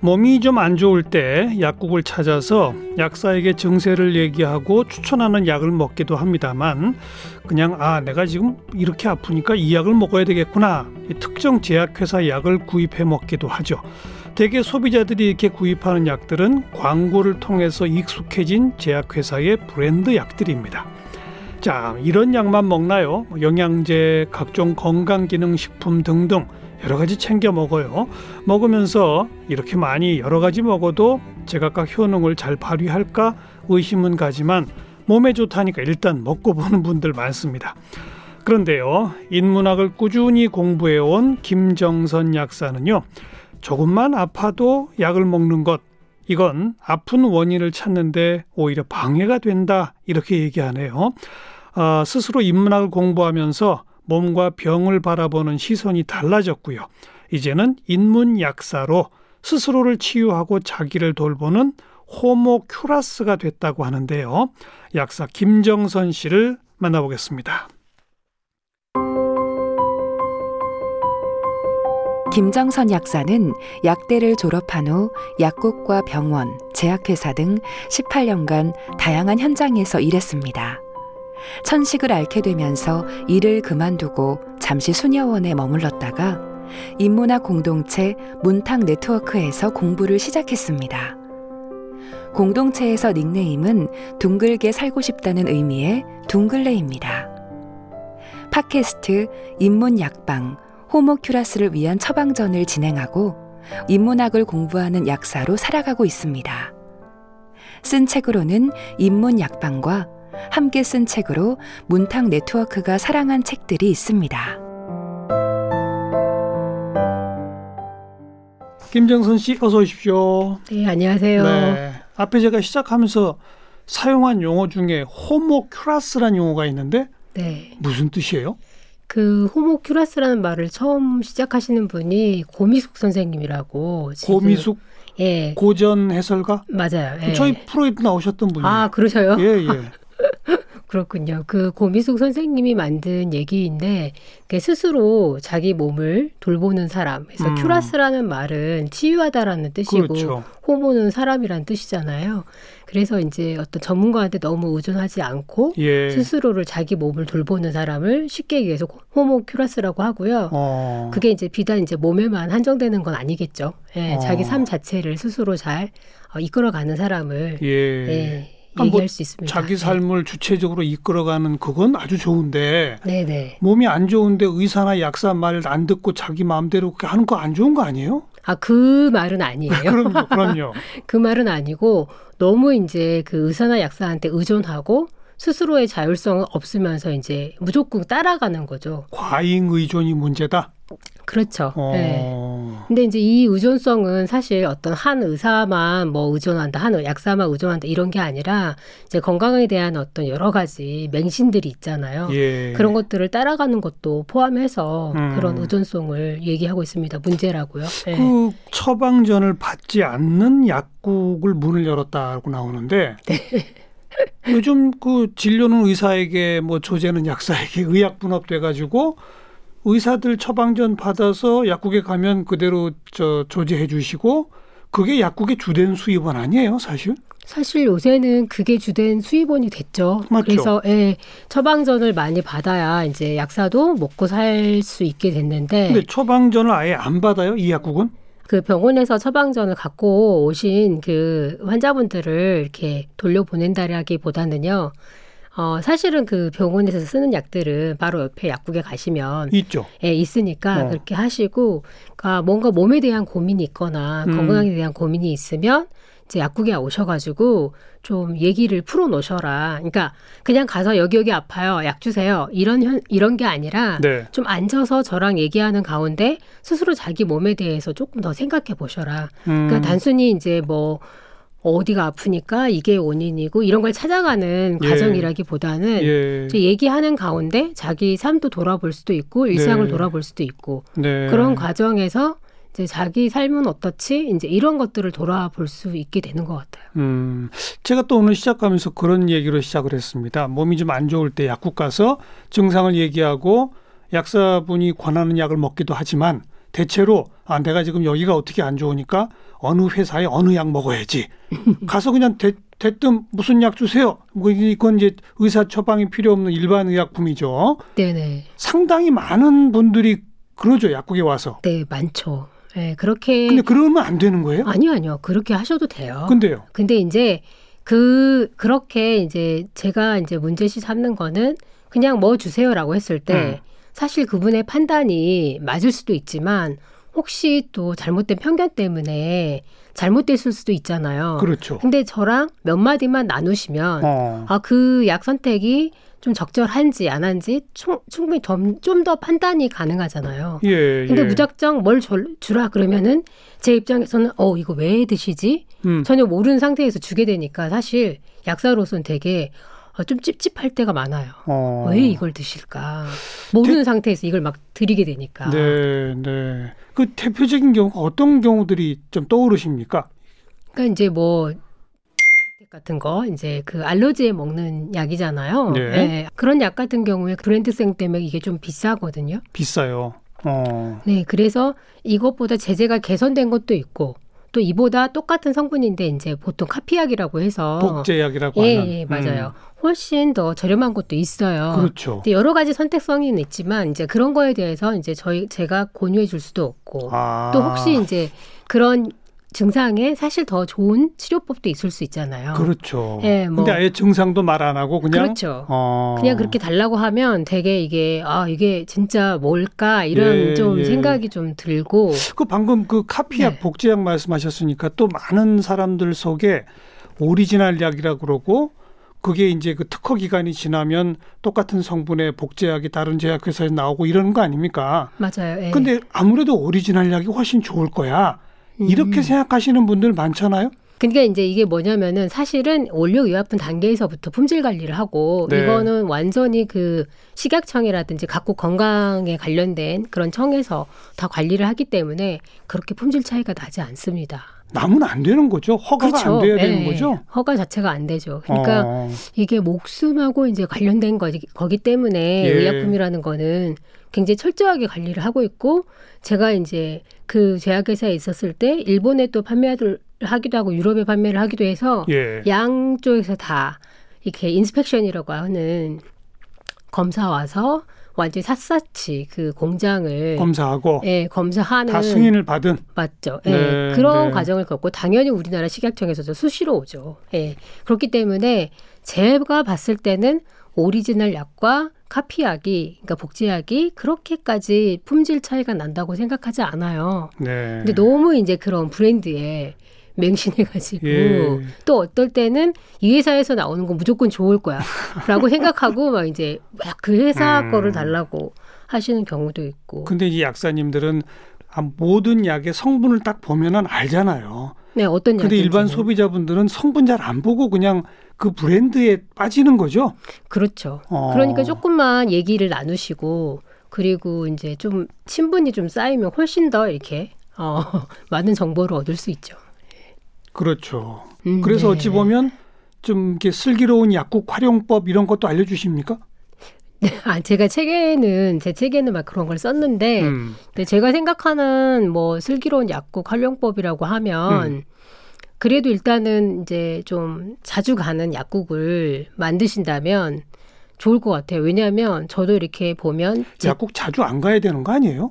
몸이 좀 안 좋을 때 약국을 찾아서 약사에게 증세를 얘기하고 추천하는 약을 먹기도 합니다만 그냥 아 내가 지금 이렇게 아프니까 이 약을 먹어야 되겠구나 특정 제약회사 약을 구입해 먹기도 하죠. 대개 소비자들이 이렇게 구입하는 약들은 광고를 통해서 익숙해진 제약회사의 브랜드 약들입니다. 자, 이런 약만 먹나요? 뭐 영양제, 각종 건강기능식품 등등 여러 가지 챙겨 먹어요. 먹으면서 이렇게 많이 여러 가지 먹어도 제각각 효능을 잘 발휘할까 의심은 가지만 몸에 좋다니까 일단 먹고 보는 분들 많습니다. 그런데요, 인문학을 꾸준히 공부해온 김정선 약사는요, 조금만 아파도 약을 먹는 것 이건 아픈 원인을 찾는데 오히려 방해가 된다 이렇게 얘기하네요. 어, 스스로 인문학을 공부하면서 몸과 병을 바라보는 시선이 달라졌고요. 이제는 인문 약사로 스스로를 치유하고 자기를 돌보는 호모 큐라스가 됐다고 하는데요. 약사 김정선 씨를 만나보겠습니다. 김정선 약사는 약대를 졸업한 후 약국과 병원, 제약회사 등 18년간 다양한 현장에서 일했습니다. 천식을 앓게 되면서 일을 그만두고 잠시 수녀원에 머물렀다가 인문학 공동체 문탁 네트워크에서 공부를 시작했습니다. 공동체에서 닉네임은 둥글게 살고 싶다는 의미의 둥글레입니다. 팟캐스트 인문약방 호모큐라스를 위한 처방전을 진행하고 인문학을 공부하는 약사로 살아가고 있습니다. 쓴 책으로는 인문약방과 함께 쓴 책으로 문탁 네트워크가 사랑한 책들이 있습니다. 김정선 씨 어서 오십시오. 네, 안녕하세요. 네, 앞에 제가 시작하면서 사용한 용어 중에 호모큐라스란 용어가 있는데 네. 무슨 뜻이에요? 그 호모큐라스라는 말을 처음 시작하시는 분이 고미숙 선생님이라고. 고미숙? 예. 고전 해설가? 맞아요. 예. 저희 프로에도 나오셨던 분이에요. 아, 그러셔요? 예, 예. 그렇군요. 그 고미숙 선생님이 만든 얘기인데 스스로 자기 몸을 돌보는 사람. 그래서 음. 큐라스라는 말은 치유하다라는 뜻이고 그렇죠. 호모는 사람이란 뜻이잖아요. 그래서 이제 어떤 전문가한테 너무 의존하지 않고 예. 스스로를 자기 몸을 돌보는 사람을 쉽게 얘기해서 호모 큐라스라고 하고요. 어. 그게 이제 비단 이제 몸에만 한정되는 건 아니겠죠. 예, 어. 자기 삶 자체를 스스로 잘 어, 이끌어가는 사람을 예. 예 얘기할 뭐 수 있습니다. 자기 네. 삶을 네. 주체적으로 이끌어가는 그건 아주 좋은데 네네. 네. 몸이 안 좋은데 의사나 약사 말 안 듣고 자기 마음대로 그렇게 하는 거 안 좋은 거 아니에요? 아, 그 말은 아니에요. 그럼요, 그럼요. 그 말은 아니고 너무 이제 그 의사나 약사한테 의존하고 스스로의 자율성은 없으면서 이제 무조건 따라가는 거죠. 과잉 의존이 문제다. 그렇죠. 어... 네. 근데 이제 이 의존성은 사실 어떤 한 의사만 뭐 의존한다, 한 약사만 의존한다 이런 게 아니라 이제 건강에 대한 어떤 여러 가지 맹신들이 있잖아요. 예. 그런 것들을 따라가는 것도 포함해서 음. 그런 의존성을 얘기하고 있습니다. 문제라고요. 네. 그 처방전을 받지 않는 약국을 문을 열었다고 나오는데. 네. 요즘 그 진료는 의사에게 뭐 조제는 약사에게 의약 분업돼 가지고 의사들 처방전 받아서 약국에 가면 그대로 저 조제해 주시고 그게 약국의 주된 수입원 아니에요, 사실? 사실 요새는 그게 주된 수입원이 됐죠. 맞죠? 그래서 예, 처방전을 많이 받아야 이제 약사도 먹고 살 수 있게 됐는데. 근데 처방전을 아예 안 받아요, 이 약국은? 그 병원에서 처방전을 갖고 오신 그 환자분들을 이렇게 돌려보낸다라기보다는요. 어, 사실은 그 병원에서 쓰는 약들은 바로 옆에 약국에 가시면 있죠. 예, 있으니까 어. 그렇게 하시고 그러니까 뭔가 몸에 대한 고민이 있거나 음. 건강에 대한 고민이 있으면 이제 약국에 오셔가지고 좀 얘기를 풀어 놓으셔라. 그러니까 그냥 가서 여기 여기 아파요. 약 주세요. 이런 현, 이런 게 아니라 네. 좀 앉아서 저랑 얘기하는 가운데 스스로 자기 몸에 대해서 조금 더 생각해 보셔라. 그러니까 음. 그러니까 단순히 이제 뭐 어디가 아프니까 이게 원인이고 이런 걸 찾아가는 예. 과정이라기보다는 예. 얘기하는 가운데 자기 삶도 돌아볼 수도 있고 일상을 네. 돌아볼 수도 있고 네. 그런 과정에서 이제 자기 삶은 어떻지 이제 이런 것들을 돌아볼 수 있게 되는 것 같아요. 음, 제가 또 오늘 시작하면서 그런 얘기로 시작을 했습니다. 몸이 좀 안 좋을 때 약국 가서 증상을 얘기하고 약사분이 권하는 약을 먹기도 하지만 대체로 아 내가 지금 여기가 어떻게 안 좋으니까 어느 회사에 어느 약 먹어야지. 가서 그냥 대, 대뜸 무슨 약 주세요. 뭐 이건 이제 의사 처방이 필요 없는 일반 의약품이죠. 네네. 상당히 많은 분들이 그러죠 약국에 와서. 네 많죠. 네, 그렇게 근데 그러면 안 되는 거예요? 아니요 아니요 그렇게 하셔도 돼요. 근데요. 근데 이제 그 그렇게 이제 제가 이제 문제시 삼는 거는 그냥 뭐 주세요라고 했을 때 음. 사실 그분의 판단이 맞을 수도 있지만 혹시 또 잘못된 편견 때문에 잘못됐을 수도 있잖아요. 그렇죠. 근데 저랑 몇 마디만 나누시면 어. 아그 약 선택이 좀 적절한지 안 한지 충, 충분히 좀 더 판단이 가능하잖아요. 예. 근데 예. 무작정 뭘 줄- 주라 그러면은 제 입장에서는 어 이거 왜 드시지? 음. 전혀 모르는 상태에서 주게 되니까 사실 약사로서는 되게 어, 좀 찝찝할 때가 많아요. 어. 왜 이걸 드실까? 모르는 상태에서 이걸 막 드리게 되니까. 네, 네. 그 대표적인 경우가 어떤 경우들이 좀 떠오르십니까? 그러니까 이제 뭐 같은 거 이제 그 알러지에 먹는 약이잖아요. 네. 그런 약 같은 경우에 브랜드생 때문에 이게 좀 비싸거든요. 비싸요. 어. 네, 그래서 이것보다 제재가 개선된 것도 있고 또 이보다 똑같은 성분인데 이제 보통 카피약이라고 해서 복제약이라고 예, 하는. 예, 맞아요. 훨씬 더 저렴한 것도 있어요. 음, 그렇죠. 근데 여러 가지 선택성이 있지만 이제 그런 거에 대해서 이제 저희 제가 권유해 줄 수도 없고 아. 또 혹시 이제 그런 증상에 사실 더 좋은 치료법도 있을 수 있잖아요. 그렇죠. 예, 뭐. 근데 아예 증상도 말 안 하고 그냥 그렇죠. 어. 그냥 그렇게 달라고 하면 되게 이게 아 이게 진짜 뭘까 이런 예, 좀 예. 생각이 좀 들고 그 방금 그 카피약 네. 복제약 말씀하셨으니까 또 많은 사람들 속에 오리지널 약이라고 그러고 그게 이제 그 특허 기간이 지나면 똑같은 성분의 복제약이 다른 제약회사에 나오고 이러는 거 아닙니까? 맞아요. 예. 근데 아무래도 오리지널 약이 훨씬 좋을 거야. 이렇게 음. 생각하시는 분들 많잖아요. 그러니까 이제 이게 뭐냐면은 사실은 원료 의약품 단계에서부터 품질 관리를 하고 네. 이거는 완전히 그 식약청이라든지 각국 건강에 관련된 그런 청에서 다 관리를 하기 때문에 그렇게 품질 차이가 나지 않습니다. 남은 안 되는 거죠. 허가가 안 돼야 되는 예, 거죠. 허가 자체가 안 되죠. 그러니까 어. 이게 목숨하고 이제 관련된 거기, 거기 때문에 예. 의약품이라는 거는 굉장히 철저하게 관리를 하고 있고 제가 이제 그 제약회사에 있었을 때 일본에 또 판매를 하기도 하고 유럽에 판매를 하기도 해서 예. 양쪽에서 다 이렇게 inspection이라고 하는 검사 와서 완전히 샅샅이 그 공장을 검사하고 예, 검사하는 다 승인을 받은 맞죠. 예, 네, 그런 네. 과정을 겪고 당연히 우리나라 식약청에서도 수시로 오죠. 예, 그렇기 때문에 제가 봤을 때는 오리지널 약과 카피약이 그러니까 복제약이 그렇게까지 품질 차이가 난다고 생각하지 않아요. 네. 근데 너무 이제 그런 브랜드에 맹신해가지고 예. 또 어떨 때는 이 회사에서 나오는 건 무조건 좋을 거야라고 생각하고 막 이제 막 그 회사 음. 거를 달라고 하시는 경우도 있고. 근데 이 약사님들은 아, 모든 약의 성분을 딱 보면은 알잖아요. 네, 어떤 근데 일반. 소비자분들은 성분 잘 안 보고 그냥 그 브랜드에 빠지는 거죠. 그렇죠. 어. 그러니까 조금만 얘기를 나누시고 그리고 이제 좀 친분이 좀 쌓이면 훨씬 더 이렇게 어, 많은 정보를 얻을 수 있죠. 그렇죠. 음, 그래서 네. 어찌 보면 좀 이렇게 슬기로운 약국 활용법 이런 것도 알려주십니까? 아, 제가 책에는 제 책에는 막 그런 걸 썼는데 음. 근데 제가 생각하는 뭐 슬기로운 약국 활용법이라고 하면 음. 그래도 일단은 이제 좀 자주 가는 약국을 만드신다면 좋을 것 같아요. 왜냐하면 저도 이렇게 보면 제 약국 자주 안 가야 되는 거 아니에요?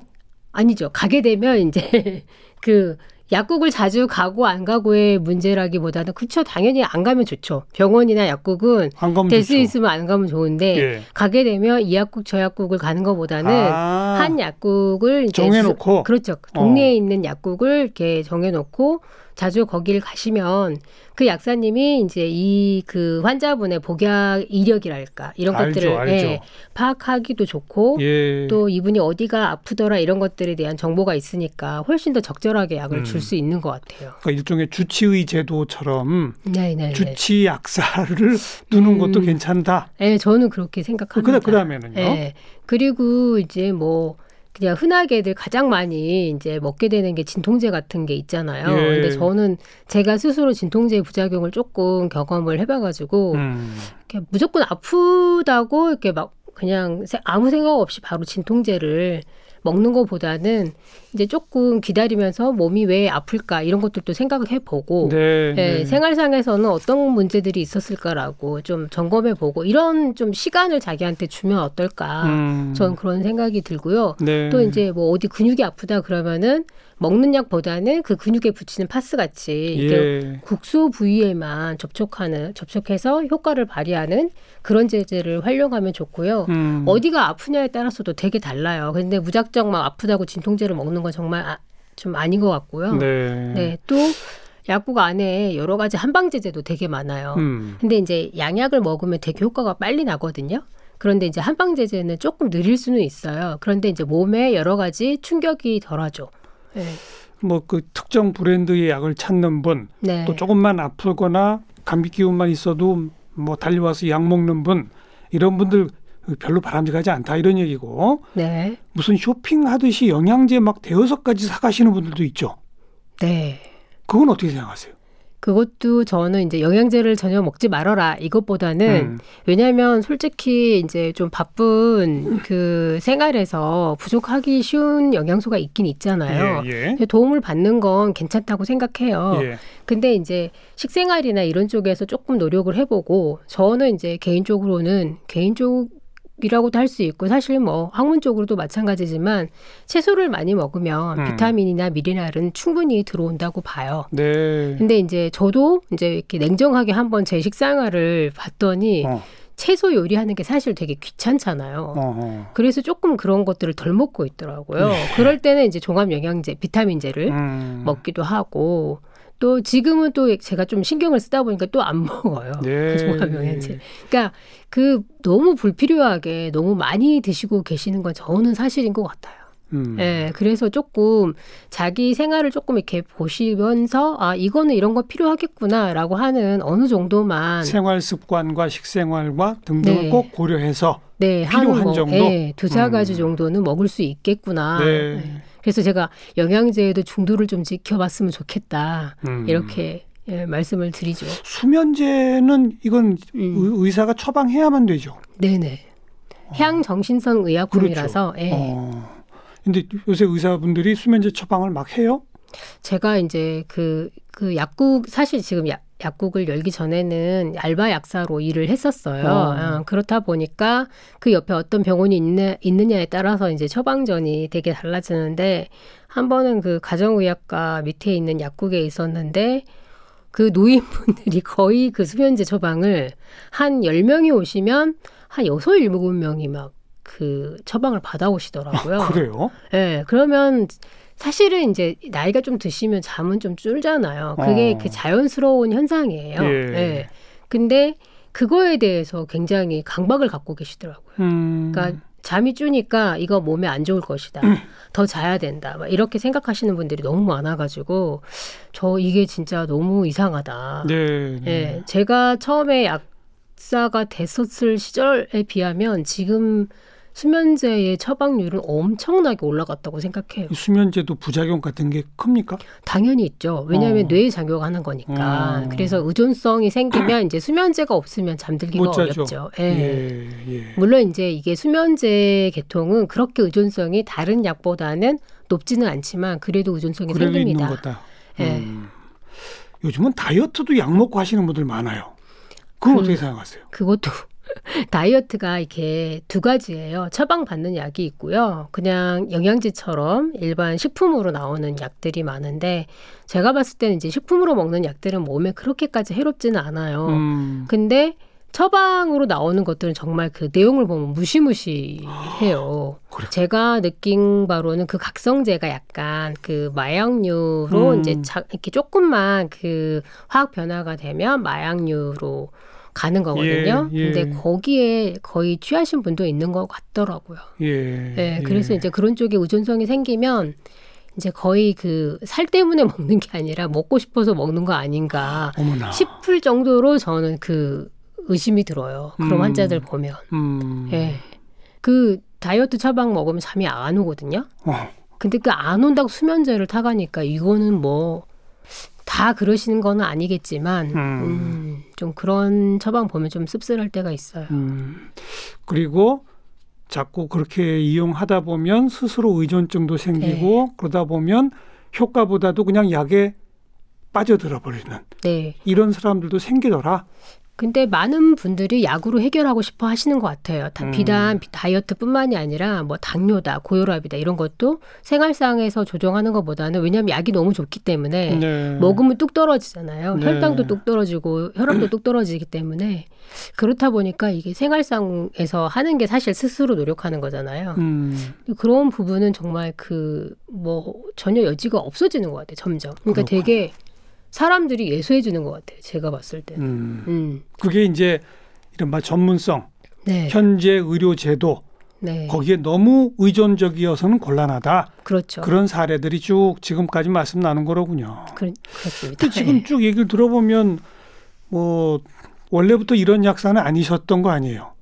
아니죠. 가게 되면 이제 그 약국을 자주 가고 안 가고의 문제라기보다는 그쵸 당연히 안 가면 좋죠. 병원이나 약국은 안 가면 될 수. 있으면 안 가면 좋은데 예. 가게 되면 이 약국 저 약국을 가는 것보다는 아, 한 약국을 이제 정해놓고 그렇죠. 동네에 있는 약국을 이렇게 정해놓고 자주 거길 가시면 그 약사님이 이제 이 그 환자분의 복약 이력이랄까 이런 알죠, 것들을 알죠. 예, 파악하기도 좋고 예. 또 이분이 어디가 아프더라 이런 것들에 대한 정보가 있으니까 훨씬 더 적절하게 약을 음. 줄 수 있는 것 같아요. 그러니까 일종의 주치의 제도처럼 네네. 주치 약사를 두는 것도 음. 괜찮다. 네, 저는 그렇게 생각합니다. 그다 그다음에는요. 예. 그리고 이제 뭐 그냥 흔하게들 가장 많이 이제 먹게 되는 게 진통제 같은 게 있잖아요. 예. 근데 저는 제가 스스로 진통제 부작용을 조금 경험을 해봐가지고 음. 이렇게 무조건 아프다고 이렇게 막 그냥 세- 아무 생각 없이 바로 진통제를 먹는 것보다는 이제 조금 기다리면서 몸이 왜 아플까 이런 것들도 생각을 해보고 네. 예, 네. 생활상에서는 어떤 문제들이 있었을까라고 좀 점검해보고 이런 좀 시간을 자기한테 주면 어떨까 음. 저는 그런 생각이 들고요. 네. 또 이제 뭐 어디 근육이 아프다 그러면은 먹는 약보다는 그 근육에 붙이는 파스 같이 이게 예. 국소 부위에만 접촉하는 접촉해서 효과를 발휘하는 그런 제제를 활용하면 좋고요. 음. 어디가 아프냐에 따라서도 되게 달라요. 근데 무작정 막 아프다고 진통제를 먹는 건 정말 아, 좀 아닌 것 같고요. 네. 네, 또 약국 안에 여러 가지 한방 제제도 되게 많아요. 음. 근데 이제 양약을 먹으면 되게 효과가 빨리 나거든요. 그런데 이제 한방 제제는 조금 느릴 수는 있어요. 그런데 이제 몸에 여러 가지 충격이 덜하죠. 네. 뭐그 특정 브랜드의 약을 찾는 분, 네. 또 조금만 아프거나 감기 기운만 있어도 뭐 달려와서 약 먹는 분 이런 분들 별로 바람직하지 않다 이런 얘기고 네. 무슨 쇼핑하듯이 영양제 막 대여섯 가지 사가시는 분들도 있죠. 네. 그건 어떻게 생각하세요? 그것도 저는 이제 영양제를 전혀 먹지 말아라 이것보다는 음. 왜냐하면 솔직히 이제 좀 바쁜 그 생활에서 부족하기 쉬운 영양소가 있긴 있잖아요. 예, 예. 도움을 받는 건 괜찮다고 생각해요. 예. 근데 이제 식생활이나 이런 쪽에서 조금 노력을 해보고 저는 이제 개인적으로는 개인적 이라고도 할 수 있고 사실 뭐 학문적으로도 마찬가지지만 채소를 많이 먹으면 음. 비타민이나 미네랄은 충분히 들어온다고 봐요. 네. 근데 이제 저도 이제 이렇게 냉정하게 한번 제 식생활을 봤더니 어, 채소 요리하는 게 사실 되게 귀찮잖아요. 어, 어. 그래서 조금 그런 것들을 덜 먹고 있더라고요. 그럴 때는 이제 종합 영양제, 비타민제를 음. 먹기도 하고 또 지금은 또 제가 좀 신경을 쓰다 보니까 또 안 먹어요. 네. 그 종합 영양제. 그러니까 그 너무 불필요하게 너무 많이 드시고 계시는 건 저는 사실인 것 같아요. 음. 예, 그래서 조금 자기 생활을 조금 이렇게 보시면서 아 이거는 이런 거 필요하겠구나라고 하는 어느 정도만 생활 습관과 식생활과 등등을 네. 꼭 고려해서 네, 필요한 한 뭐, 정도? 예, 두세 음. 가지 정도는 먹을 수 있겠구나. 네. 예. 그래서 제가 영양제에도 중도를 좀 지켜봤으면 좋겠다. 음. 이렇게 예, 말씀을 드리죠. 수면제는 이건 음. 의- 의사가 처방해야만 되죠. 네네. 향정신성 의약품이라서 예. 어. 근데 요새 의사분들이 수면제 처방을 막 해요? 제가 이제 그, 그 약국, 사실 지금 약, 약국을 열기 전에는 알바 약사로 일을 했었어요. 어. 어, 그렇다 보니까 그 옆에 어떤 병원이 있느, 있느냐에 따라서 이제 처방전이 되게 달라지는데 한 번은 그 가정의학과 밑에 있는 약국에 있었는데 그 노인분들이 거의 그 수면제 처방을 한 열명이 오시면 한 여섯 일곱 명이 막 그 처방을 받아오시더라고요. 그래요? 예, 그러면 사실은 이제 나이가 좀 드시면 잠은 좀 줄잖아요. 그게 어. 그 자연스러운 현상이에요. 예. 예. 근데 그거에 대해서 굉장히 강박을 갖고 계시더라고요. 음. 그러니까 잠이 주니까 이거 몸에 안 좋을 것이다. 더 자야 된다. 막 이렇게 생각하시는 분들이 너무 많아가지고 저 이게 진짜 너무 이상하다. 네. 네. 예, 제가 처음에 약사가 됐었을 시절에 비하면 지금 수면제의 처방률은 엄청나게 올라갔다고 생각해요. 이 수면제도 부작용 같은 게 큽니까? 당연히 있죠. 왜냐하면 어. 뇌에 작용하는 거니까. 어. 그래서 의존성이 생기면 이제 수면제가 없으면 잠들기가. 어렵죠. 예. 예. 예. 물론 이제 이게 수면제 계통은 그렇게 의존성이 다른 약보다는 높지는 않지만 그래도 의존성이 그래도 있는 생깁니다. 거다. 예. 음. 요즘은 다이어트도 약 먹고 하시는 분들 많아요. 그건 그- 어떻게 생각하세요? 그것도 다이어트가 이렇게 두 가지예요. 처방 받는 약이 있고요. 그냥 영양제처럼 일반 식품으로 나오는 약들이 많은데 제가 봤을 때는 이제 식품으로 먹는 약들은 몸에 그렇게까지 해롭지는 않아요. 음. 근데 처방으로 나오는 것들은 정말 그 내용을 보면 무시무시해요. 그래. 제가 느낀 바로는 그 각성제가 약간 그 마약류로 음. 이제 자, 이렇게 조금만 그 화학 변화가 되면 마약류로 가는 거거든요. 예, 예. 근데 거기에 거의 취하신 분도 있는 것 같더라고요. 예. 네, 그래서 이제 그런 쪽에 의존성이 생기면 이제 거의 그 살 때문에 먹는 게 아니라 먹고 싶어서 먹는 거 아닌가 어머나. 싶을 정도로 저는 그 의심이 들어요. 그런 음. 환자들 보면. 음. 예. 그 다이어트 처방 먹으면 잠이 안 오거든요. 어. 근데 그 안 온다고 수면제를 타가니까 이거는 뭐 다 그러시는 건 아니겠지만 음. 음, 좀 그런 처방 보면 좀 씁쓸할 때가 있어요. 음. 그리고 자꾸 그렇게 이용하다 보면 스스로 의존증도 생기고 네. 그러다 보면 효과보다도 그냥 약에 빠져들어 버리는 네. 이런 사람들도 생기더라. 근데 많은 분들이 약으로 해결하고 싶어 하시는 것 같아요. 다 음. 비단 다이어트뿐만이 아니라 뭐 당뇨다, 고혈압이다 이런 것도 생활상에서 조정하는 것보다는 왜냐하면 약이 너무 좋기 때문에 네. 먹으면 뚝 떨어지잖아요. 네. 혈당도 뚝 떨어지고 혈압도 뚝 떨어지기 때문에 그렇다 보니까 이게 생활상에서 하는 게 사실 스스로 노력하는 거잖아요. 음. 그런 부분은 정말 그 뭐 전혀 여지가 없어지는 것 같아요. 점점. 그러니까 그렇구나. 되게 사람들이 예수해 주는 것 같아요. 제가 봤을 때는. 음. 음. 그게 이제 이른바 전문성, 네. 현재 의료 제도 네. 거기에 너무 의존적이어서는 곤란하다. 그렇죠. 그런 사례들이 쭉 지금까지 말씀 나눈 거로군요. 그, 그렇습니다. 근데 지금 네. 쭉 얘기를 들어보면 뭐 원래부터 이런 약사는 아니셨던 거 아니에요.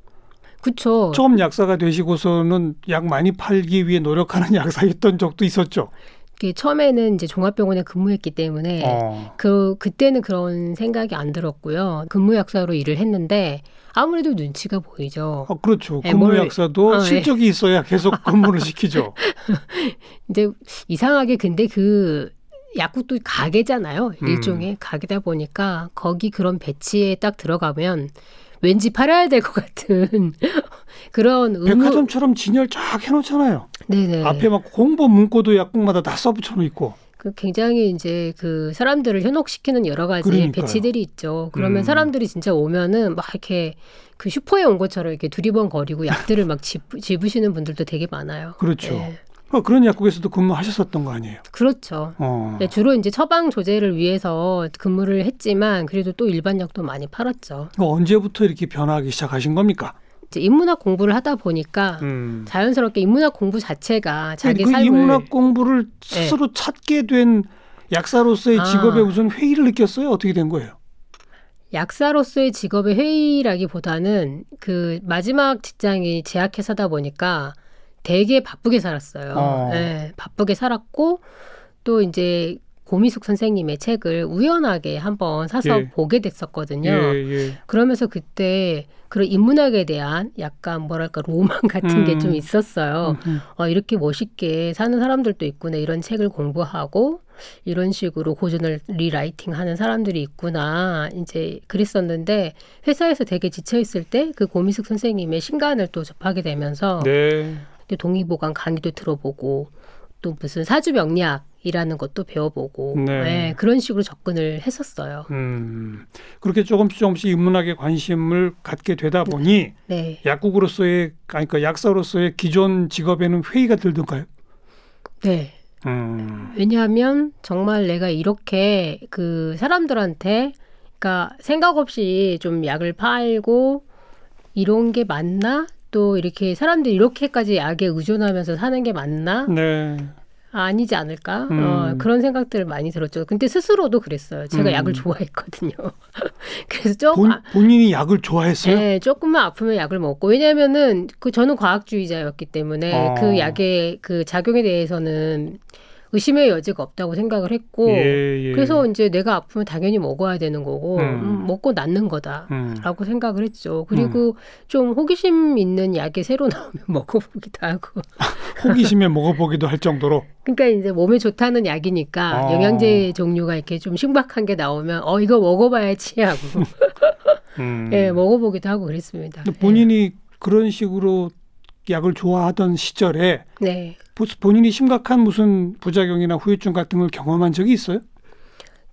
그렇죠. 처음 약사가 되시고서는 약 많이 팔기 위해 노력하는 약사였던 적도 있었죠. 이게 처음에는 이제 종합병원에 근무했기 때문에 어. 그 그때는 그런 생각이 안 들었고요. 근무약사로 일을 했는데 아무래도 눈치가 보이죠. 어, 그렇죠. 예, 근무 뭘- 약사도 어, 예. 실적이 있어야 계속 근무를 시키죠. 이제 이상하게 근데 그 약국도 가게잖아요. 음. 일종의 가게다 보니까 거기 그런 배치에 딱 들어가면 왠지 팔아야 될 것 같은 그런 의무. 백화점처럼 진열 쫙 해놓잖아요. 네네. 앞에 막 홍보 문구도 약국마다 다 써붙여 놓고. 그 굉장히 이제 그 사람들을 현혹시키는 여러 가지 그러니까요. 배치들이 있죠. 그러면 음. 사람들이 진짜 오면은 막 이렇게 그 슈퍼에 온 것처럼 이렇게 두리번거리고 약들을 막 집, 집으시는 분들도 되게 많아요. 그렇죠. 예. 어, 그런 약국에서도 근무하셨었던 거 아니에요? 그렇죠. 어. 네, 주로 이제 처방 조제를 위해서 근무를 했지만 그래도 또 일반 약도 많이 팔았죠. 언제부터 이렇게 변하기 시작하신 겁니까? 인문학 공부를 하다 보니까 음. 자연스럽게 인문학 공부 자체가 자기 그 삶을 인문학 공부를 스스로 찾게 된 약사로서의 아. 직업에 무슨 회의를 느꼈어요? 어떻게 된 거예요? 약사로서의 직업의 회의라기보다는 그 마지막 직장이 제약회사다 보니까 되게 바쁘게 살았어요. 어. 네, 바쁘게 살았고 또 이제 고미숙 선생님의 책을 우연하게 한번 사서 예. 보게 됐었거든요. 예, 예. 그러면서 그때 그런 인문학에 대한 약간 뭐랄까 로망 같은 게 음. 좀 있었어요. 음, 어, 이렇게 멋있게 사는 사람들도 있구나. 이런 책을 공부하고 이런 식으로 고전을 리라이팅 하는 사람들이 있구나. 이제 그랬었는데 회사에서 되게 지쳐 있을 때 그 고미숙 선생님의 신간을 또 접하게 되면서 네. 또 동의보감 강의도 들어보고 또 무슨 사주명리학이라는 것도 배워보고 네. 네, 그런 식으로 접근을 했었어요. 음. 그렇게 조금씩 조금씩 인문학에 관심을 갖게 되다 보니 네. 약국으로서의 아니 그러니까 약사로서의 기존 직업에는 회의가 들던가요? 네. 음. 왜냐하면 정말 내가 이렇게 그 사람들한테 그러니까 생각 없이 좀 약을 팔고 이런 게 맞나? 또 이렇게 사람들이 이렇게까지 약에 의존하면서 사는 게 맞나? 네. 아니지 않을까? 음. 어, 그런 생각들을 많이 들었죠. 근데 스스로도 그랬어요. 제가 음. 약을 좋아했거든요. 그래서 조금 본, 아, 본인이 약을 좋아했어요? 네, 조금만 아프면 약을 먹고 왜냐면은 그 저는 과학주의자였기 때문에 어. 그 약의 그 작용에 대해서는 의심의 여지가 없다고 생각을 했고 예, 예. 그래서 이제 내가 아프면 당연히 먹어야 되는 거고 음. 음, 먹고 낫는 거다. 음. 라고 생각을 했죠. 그리고 좀 호기심 있는 약이 새로 나오면 먹어보기도 하고. 호기심에 먹어보기도 할 정도로. 그러니까 이제 몸에 좋다는 약이니까 어. 영양제 종류가 이렇게 좀 신박한 게 나오면 어 이거 먹어봐야지 하고 음. 예 먹어보기도 하고 그랬습니다. 본인이 그런 식으로 약을 좋아하던 시절에 예. 네. 보- 본인이 심각한 무슨 부작용이나 후유증 같은 걸 경험한 적이 있어요?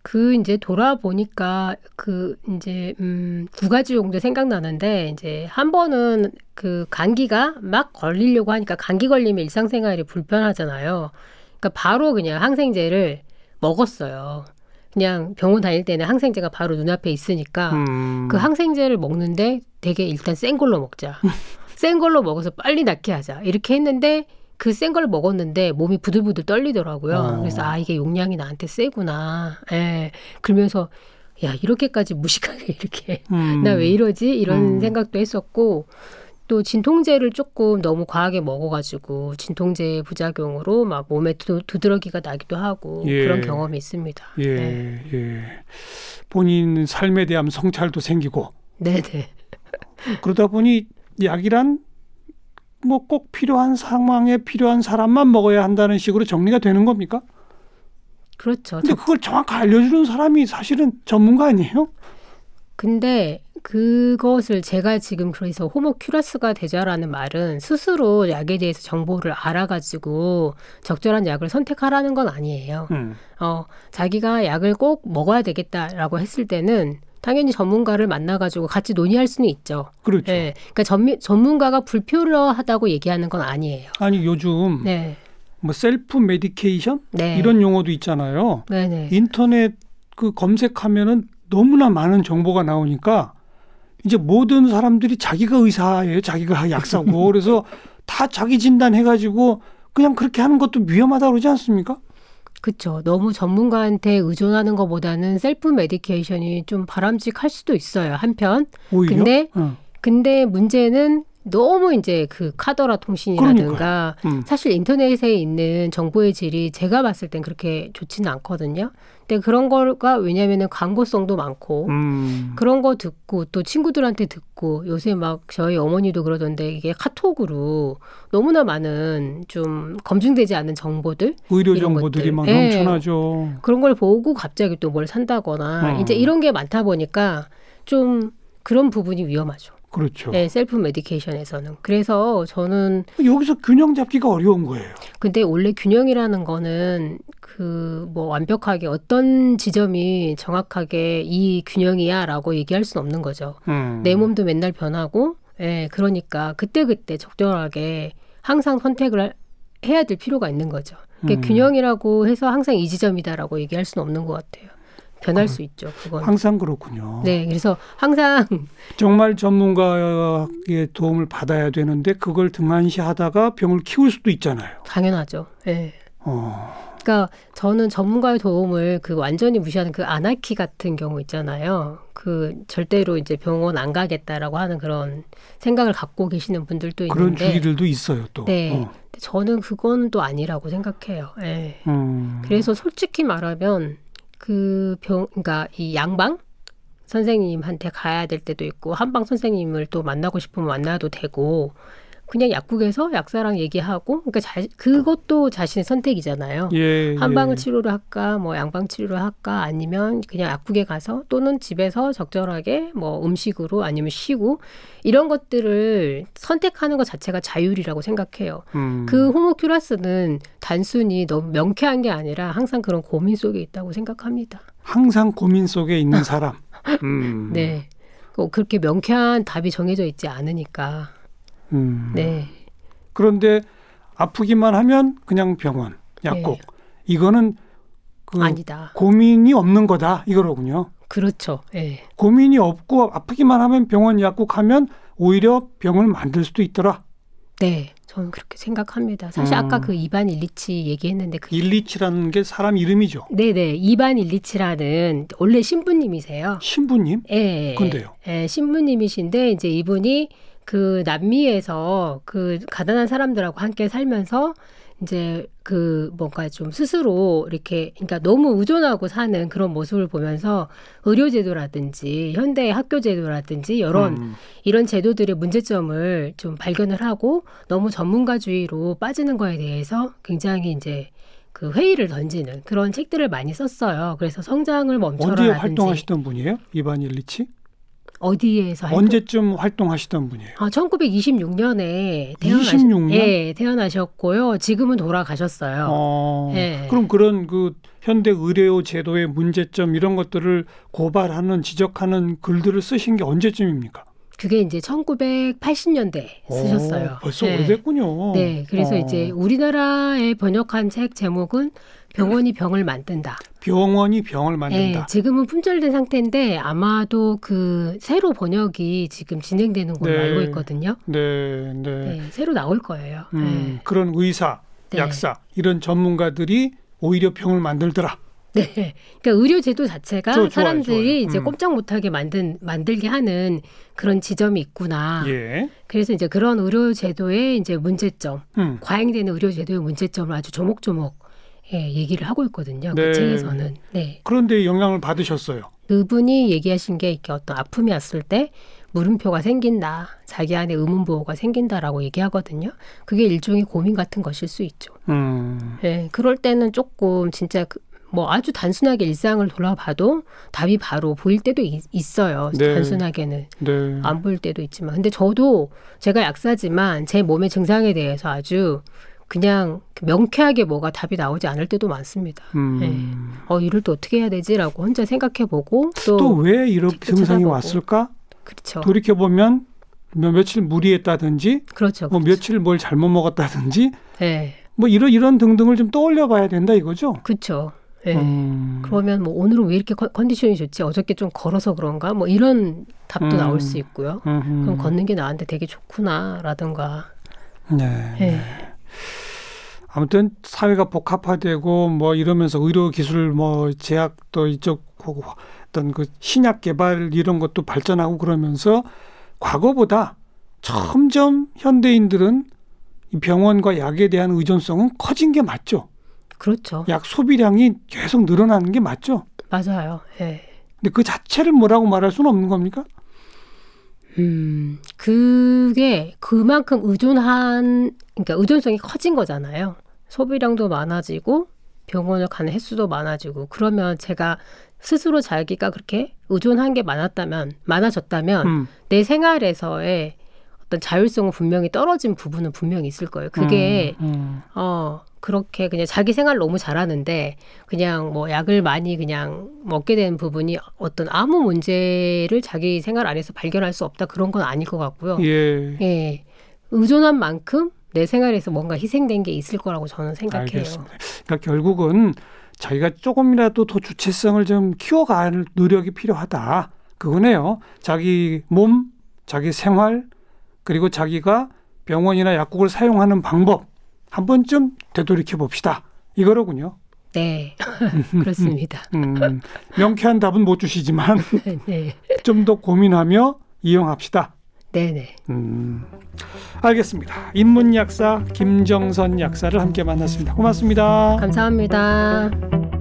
그 이제 돌아보니까 그 이제 음두 가지 정도 생각나는데 이제 한 번은 그 감기가 막 걸리려고 하니까 감기 걸리면 일상생활이 불편하잖아요. 그러니까 바로 그냥 항생제를 먹었어요. 그냥 병원 다닐 때는 항생제가 바로 눈앞에 있으니까 음. 그 항생제를 먹는데 되게 일단 센 걸로 먹자. 센 걸로 먹어서 빨리 낫게 하자. 이렇게 했는데 그 센 걸 먹었는데 몸이 부들부들 떨리더라고요. 어. 그래서 아 이게 용량이 나한테 세구나. 예. 그러면서 야 이렇게까지 무식하게 이렇게 음. 나왜 이러지 이런 음. 생각도 했었고 또 진통제를 조금 너무 과하게 먹어가지고 진통제 부작용으로 막 몸에 두, 두드러기가 나기도 하고 예. 그런 경험이 있습니다. 예, 네. 예. 본인 삶에 대한 성찰도 생기고. 네네. 그러다 보니 약이란 뭐 꼭 필요한 상황에 필요한 사람만 먹어야 한다는 식으로 정리가 되는 겁니까? 그렇죠. 근데 그걸 정확히 알려주는 사람이 사실은 전문가 아니에요? 근데 그것을 제가 지금 그래서 호모큐라스가 되자라는 말은 스스로 약에 대해서 정보를 알아가지고 적절한 약을 선택하라는 건 아니에요. 음. 어, 자기가 약을 꼭 먹어야 되겠다라고 했을 때는 당연히 전문가를 만나가지고 같이 논의할 수는 있죠. 그렇죠. 네. 그러니까 전, 전문가가 불필요하다고 얘기하는 건 아니에요. 아니 요즘 네. 뭐 self medication 네. 이런 용어도 있잖아요. 네네. 인터넷 그 검색하면은 너무나 많은 정보가 나오니까 이제 모든 사람들이 자기가 의사예요. 자기가 약사고 그래서 다 자기 진단 해가지고 그냥 그렇게 하는 것도 위험하다 그러지 않습니까? 그렇죠. 너무 전문가한테 의존하는 것보다는 self medication이 좀 바람직할 수도 있어요. 한편. 오히려? 근데 어. 근데 문제는 너무 이제 그 카더라 통신이라든가 음. 사실 인터넷에 있는 정보의 질이 제가 봤을 땐 그렇게 좋지는 않거든요. 근데 그런 거가 왜냐면은 광고성도 많고 음. 그런 거 듣고 또 친구들한테 듣고 요새 막 저희 어머니도 그러던데 이게 카톡으로 너무나 많은 좀 검증되지 않은 정보들 의료 정보들이 막 네. 넘쳐나죠. 그런 걸 보고 갑자기 또 뭘 산다거나 어. 이제 이런 게 많다 보니까 좀 그런 부분이 위험하죠. 그렇죠. 네, 셀프 메디케이션에서는. 그래서 저는 여기서 균형 잡기가 어려운 거예요. 근데 원래 균형이라는 거는 그 뭐 완벽하게 어떤 지점이 정확하게 이 균형이야라고 얘기할 수는 없는 거죠. 음. 내 몸도 맨날 변하고, 예, 네, 그러니까 그때 그때 적절하게 항상 선택을 해야 될 필요가 있는 거죠. 그러니까 음. 균형이라고 해서 항상 이 지점이다라고 얘기할 수는 없는 것 같아요. 변할 수 있죠. 그건 항상 그렇군요. 네, 그래서 항상 정말 전문가의 도움을 받아야 되는데 그걸 등한시하다가 병을 키울 수도 있잖아요. 당연하죠. 네. 어. 그러니까 저는 전문가의 도움을 그 완전히 무시하는 그 아나키 같은 경우 있잖아요. 그 절대로 이제 병원 안 가겠다라고 하는 그런 생각을 갖고 계시는 분들도 있는데 그런 주의들도 있어요. 또. 네. 어. 저는 그건 또 아니라고 생각해요. 네. 음. 그래서 솔직히 말하면 그 병, 그러니까 이 양방 선생님한테 가야 될 때도 있고 한방 선생님을 또 만나고 싶으면 만나도 되고 그냥 약국에서 약사랑 얘기하고 그러니까 자, 그것도 자신의 선택이잖아요. 예, 한방을 예. 치료를 할까 뭐 양방 치료를 할까 아니면 그냥 약국에 가서 또는 집에서 적절하게 뭐 음식으로 아니면 쉬고 이런 것들을 선택하는 것 자체가 자율이라고 생각해요. 음. 그 호모큐라스는 단순히 너무 명쾌한 게 아니라 항상 그런 고민 속에 있다고 생각합니다. 항상 고민 속에 있는 사람. 음. 네. 그렇게 명쾌한 답이 정해져 있지 않으니까. 음. 네. 그런데 아프기만 하면 그냥 병원, 약국. 네. 이거는 그 아니다. 고민이 없는 거다 이거로군요. 그렇죠. 네. 고민이 없고 아프기만 하면 병원 약국 하면 오히려 병을 만들 수도 있더라. 네. 저는 그렇게 생각합니다. 사실 음. 아까 그 이반 일리치 얘기했는데 그 일리치라는 게 사람 이름이죠. 네네 이반 일리치라는 원래 신부님이세요. 신부님? 예. 근데요. 예, 신부님이신데 이제 이분이 그 남미에서 그 가난한 사람들하고 함께 살면서 이제 그 뭔가 좀 스스로 이렇게 그러니까 너무 의존하고 사는 그런 모습을 보면서 의료제도라든지 현대 학교제도라든지 이런 음. 이런 제도들의 문제점을 좀 발견을 하고 너무 전문가주의로 빠지는 거에 대해서 굉장히 이제 그 회의를 던지는 그런 책들을 많이 썼어요. 그래서 성장을 멈춰라. 언제 활동하시던 분이에요? 이반 일리치? 어디에서 언제쯤 활동하시던 분이에요? 아, 1926년에 태어나셨, 26년? 예, 태어나셨고요. 지금은 돌아가셨어요. 어, 예. 그럼 그런 그 현대 의료 제도의 문제점 이런 것들을 고발하는 지적하는 글들을 쓰신 게 언제쯤입니까? 그게 이제 1980년대 쓰셨어요. 오, 벌써 네. 오래됐군요. 네, 그래서 어. 이제 우리나라에 번역한 책 제목은 병원이 병을 만든다. 병원이 병을 만든다. 네, 지금은 품절된 상태인데 아마도 그 새로 번역이 지금 진행되는 걸로 네. 알고 있거든요. 네, 네, 네. 새로 나올 거예요. 음, 네. 그런 의사, 네. 약사 이런 전문가들이 오히려 병을 만들더라. 네. 그러니까 의료 제도 자체가 저, 사람들이 좋아요. 이제 음. 꼼짝 못하게 만든 만들게 하는 그런 지점이 있구나. 예. 그래서 이제 그런 의료 제도의 이제 문제점, 음. 과잉되는 의료 제도의 문제점을 아주 조목조목 예, 얘기를 하고 있거든요. 그 네. 그 책에서는. 네. 그런데 영향을 받으셨어요. 그분이 얘기하신 게 이렇게 어떤 아픔이 왔을 때 물음표가 생긴다. 자기 안에 의문 보호가 생긴다라고 얘기하거든요. 그게 일종의 고민 같은 것일 수 있죠. 음. 네, 그럴 때는 조금 진짜 그, 뭐 아주 단순하게 일상을 돌아봐도 답이 바로 보일 때도 있, 어요 네. 단순하게는 네. 안 보일 때도 있지만, 근데 저도 제가 약사지만 제 몸의 증상에 대해서 아주 그냥 명쾌하게 뭐가 답이 나오지 않을 때도 많습니다. 음. 네. 어 이럴 때 어떻게 해야 되지라고 혼자 생각해보고 또 왜 이런 증상이 찾아보고. 왔을까? 그렇죠. 돌이켜 보면 몇 며칠 무리했다든지, 그렇죠, 뭐 그렇죠. 며칠 뭘 잘못 먹었다든지, 네. 뭐 이런 이런 등등을 좀 떠올려 봐야 된다 이거죠. 그렇죠. 네. 음. 그러면 뭐 오늘은 왜 이렇게 컨디션이 좋지? 어저께 좀 걸어서 그런가? 뭐 이런 답도 음. 나올 수 있고요. 음흠. 그럼 걷는 게 나한테 되게 좋구나라든가. 네. 네. 아무튼 사회가 복합화되고 뭐 이러면서 의료 기술 뭐 제약도 이쪽 어떤 그 신약 개발 이런 것도 발전하고 그러면서 과거보다 점점 현대인들은 이 병원과 약에 대한 의존성은 커진 게 맞죠. 그렇죠. 약 소비량이 계속 늘어나는 게 맞죠. 맞아요. 예. 근데 그 자체를 뭐라고 말할 수는 없는 겁니까? 음, 그게 그만큼 의존한, 그러니까 의존성이 커진 거잖아요. 소비량도 많아지고 병원을 가는 횟수도 많아지고 그러면 제가 스스로 자기가 그렇게 의존한 게 많았다면 많아졌다면 음. 내 생활에서의 어떤 자율성은 분명히 떨어진 부분은 분명히 있을 거예요. 그게 음, 음. 어 그렇게 그냥 자기 생활 너무 잘하는데 그냥 뭐 약을 많이 그냥 먹게 되는 부분이 어떤 아무 문제를 자기 생활 안에서 발견할 수 없다 그런 건 아닐 것 같고요. 예. 예. 의존한 만큼 내 생활에서 뭔가 희생된 게 있을 거라고 저는 생각해요. 알겠습니다. 그러니까 결국은 자기가 조금이라도 더 주체성을 좀 키워갈 노력이 필요하다. 그거네요. 자기 몸, 자기 생활, 그리고 자기가 병원이나 약국을 사용하는 방법 한 번쯤 되돌이켜 봅시다. 이거로군요. 네, 그렇습니다. 음, 명쾌한 답은 못 주시지만 네. 좀 더 고민하며 이용합시다. 네네. 음, 알겠습니다. 인문약사 김정선 약사를 함께 만났습니다. 고맙습니다. 감사합니다.